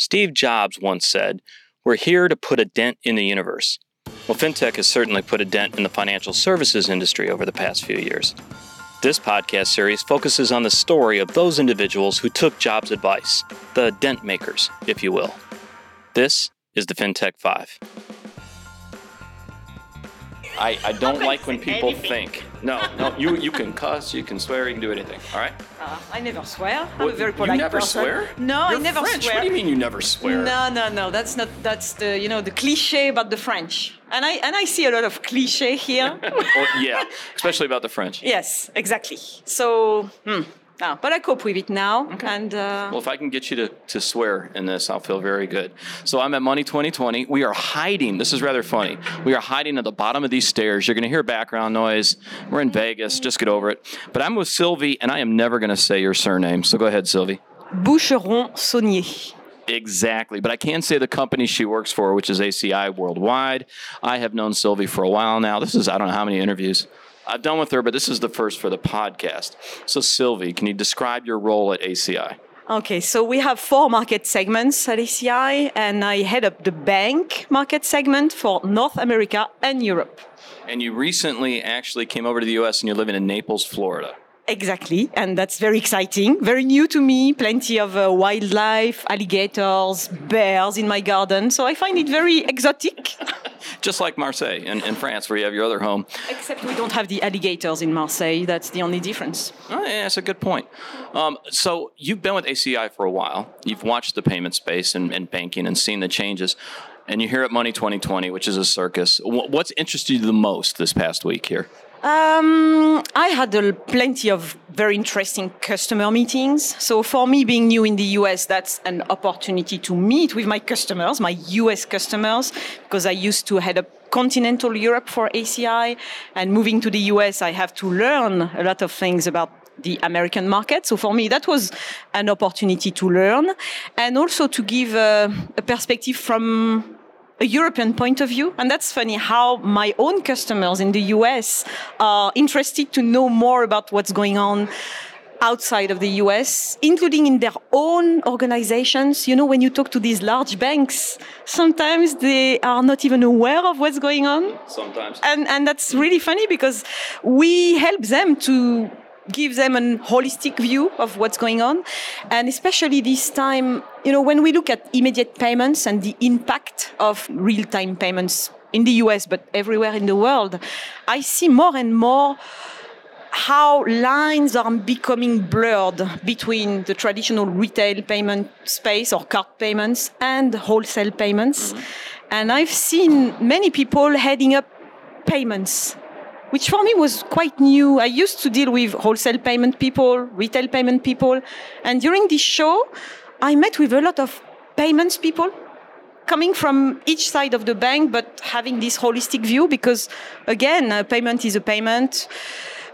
Steve Jobs once said, We're here to put a dent in the universe. Well, fintech has certainly put a dent in the financial services industry over the past few years. This podcast series focuses on the story of those individuals who took Jobs' advice, the dent makers, if you will. This is the FinTech 5. I, I don't like when people anything. think. No, no, you, you can cuss, you can swear, you can do anything, all right? Uh, I never swear. I'm What, a very you never person. swear? No, You're I never French. swear. What do you mean you never swear? No, no, no. That's not. That's the you know the cliche about the French. And I and I see a lot of cliche here. Well, yeah, especially about the French. yes, exactly. So, hmm. Ah, but I cope with it now. And uh, Well, if I can get you to, to swear in this, I'll feel very good. So I'm at Money 2020. We are hiding. This is rather funny. We are hiding at the bottom of these stairs. You're going to hear background noise. We're in Vegas. Just get over it. But I'm with Sylvie, and I am never going to say your surname. So go ahead, Sylvie. Boucheron Saunier. Exactly. But I can say the company she works for, which is ACI Worldwide. I have known Sylvie for a while now. This is, I don't know how many interviews I've done with her, but this is the first for the podcast. So, Sylvie, can you describe your role at ACI? Okay, so we have four market segments at ACI, and I head up the bank market segment for North America and Europe. And you recently actually came over to the US and you're living in Naples, Florida. Exactly, and that's very exciting, very new to me. Plenty of uh, wildlife, alligators, bears in my garden, so I find it very exotic. Just like Marseille in, in France, where you have your other home. Except we don't have the alligators in Marseille. That's the only difference. Oh, yeah, that's a good point. Um, so you've been with ACI for a while. You've watched the payment space and, and banking and seen the changes. And you're here at Money 2020, which is a circus. What's interested you the most this past week here? Um, I had plenty of very interesting customer meetings. So for me, being new in the US, that's an opportunity to meet with my customers, my US customers, because I used to head up continental Europe for ACI, and moving to the US, I have to learn a lot of things about the American market. So for me, that was an opportunity to learn, and also to give uh, a perspective from a European point of view. And that's funny how my own customers in the US are interested to know more about what's going on outside of the US, including in their own organizations. You know, when you talk to these large banks, sometimes they are not even aware of what's going on. Sometimes. And, and that's really funny because we help them to give them a holistic view of what's going on. And especially this time, you know, when we look at immediate payments and the impact of real time payments in the US, but everywhere in the world, I see more and more how lines are becoming blurred between the traditional retail payment space or card payments and wholesale payments. Mm-hmm. And I've seen many people heading up payments, which for me was quite new. I used to deal with wholesale payment people, retail payment people. And during this show, I met with a lot of payments people coming from each side of the bank, but having this holistic view because, again, a payment is a payment.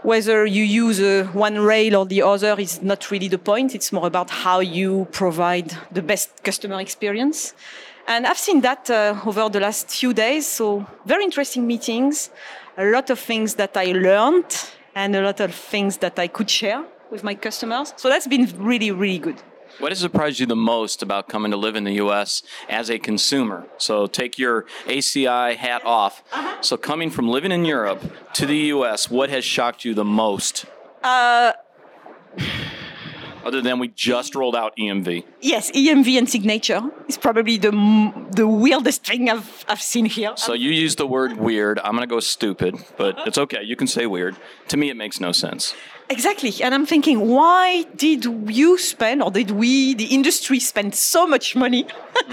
Whether you use uh, one rail or the other is not really the point. It's more about how you provide the best customer experience. And I've seen that uh, over the last few days. So, very interesting meetings, a lot of things that I learned, and a lot of things that I could share with my customers. So, that's been really, really good. What has surprised you the most about coming to live in the U.S. as a consumer? So take your ACI hat off. Uh-huh. So coming from living in Europe to the U.S., what has shocked you the most? Uh, Other than we just rolled out EMV. Yes, EMV and signature is probably the the weirdest thing I've I've seen here. So you use the word weird. I'm going to go stupid, but it's okay. You can say weird. To me, it makes no sense. Exactly, and I'm thinking, why did you spend, or did we, the industry, spend so much money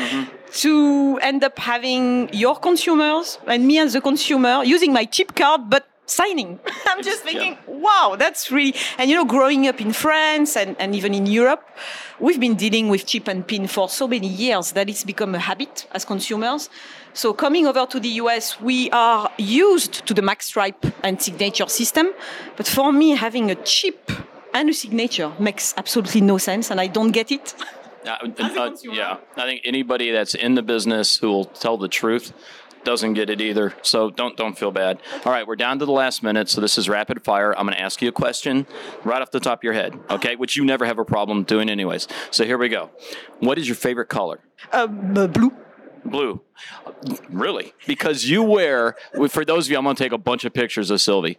to end up having your consumers and me as a consumer using my chip card, but signing? I'm just thinking, wow, that's really. And you know, growing up in France and, and even in Europe, we've been dealing with chip and pin for so many years that it's become a habit as consumers. So coming over to the US, we are used to the MagStripe and signature system. But for me, having a chip and a signature makes absolutely no sense, and I don't get it. Uh, uh, yeah, I think anybody that's in the business who will tell the truth doesn't get it either, so don't don't feel bad. All right, we're down to the last minute, so this is rapid fire. I'm going to ask you a question right off the top of your head, okay? Which you never have a problem doing, anyways. So here we go. What is your favorite color? Uh, blue. Blue. Really? Because you wear, for those of you, I'm going to take a bunch of pictures of Sylvie.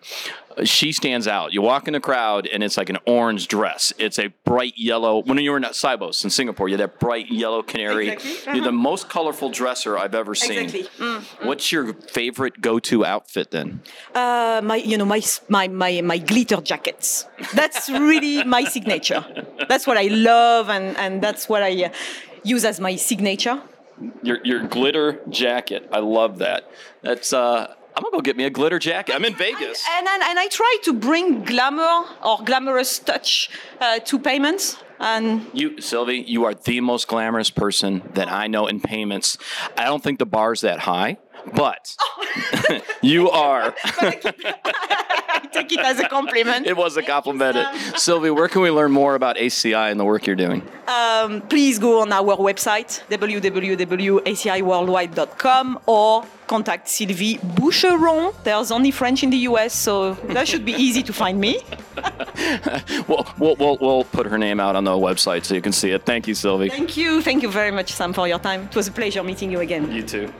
She stands out. You walk in the crowd and it's like an orange dress. It's a bright yellow. When you were in Sibos in Singapore, you had that bright yellow canary. Exactly. You're the most colorful dresser I've ever seen. Exactly. Mm, What's your favorite go to outfit then? Uh, my, you know, my, my, my, my glitter jackets. That's really my signature. That's what I love, and, and that's what I uh, use as my signature. Your, your glitter jacket. I love that. That's, uh, I'm going to go get me a glitter jacket. I'm in Vegas. And, and, and I try to bring glamour or glamorous touch uh, to payments. And You, Sylvie, you are the most glamorous person that I know in payments. I don't think the bar's that high, but you are. I take it as a compliment. It was a compliment. Sylvie, where can we learn more about ACI and the work you're doing? Um, please go on our website, www.aciworldwide.com, or contact Sylvie Boucheron. There's only French in the US, so that should be easy to find me. We'll, we'll, we'll, we'll put her name out on the website so you can see it. Thank you, Sylvie. Thank you. Thank you very much, Sam, for your time. It was a pleasure meeting you again. You too.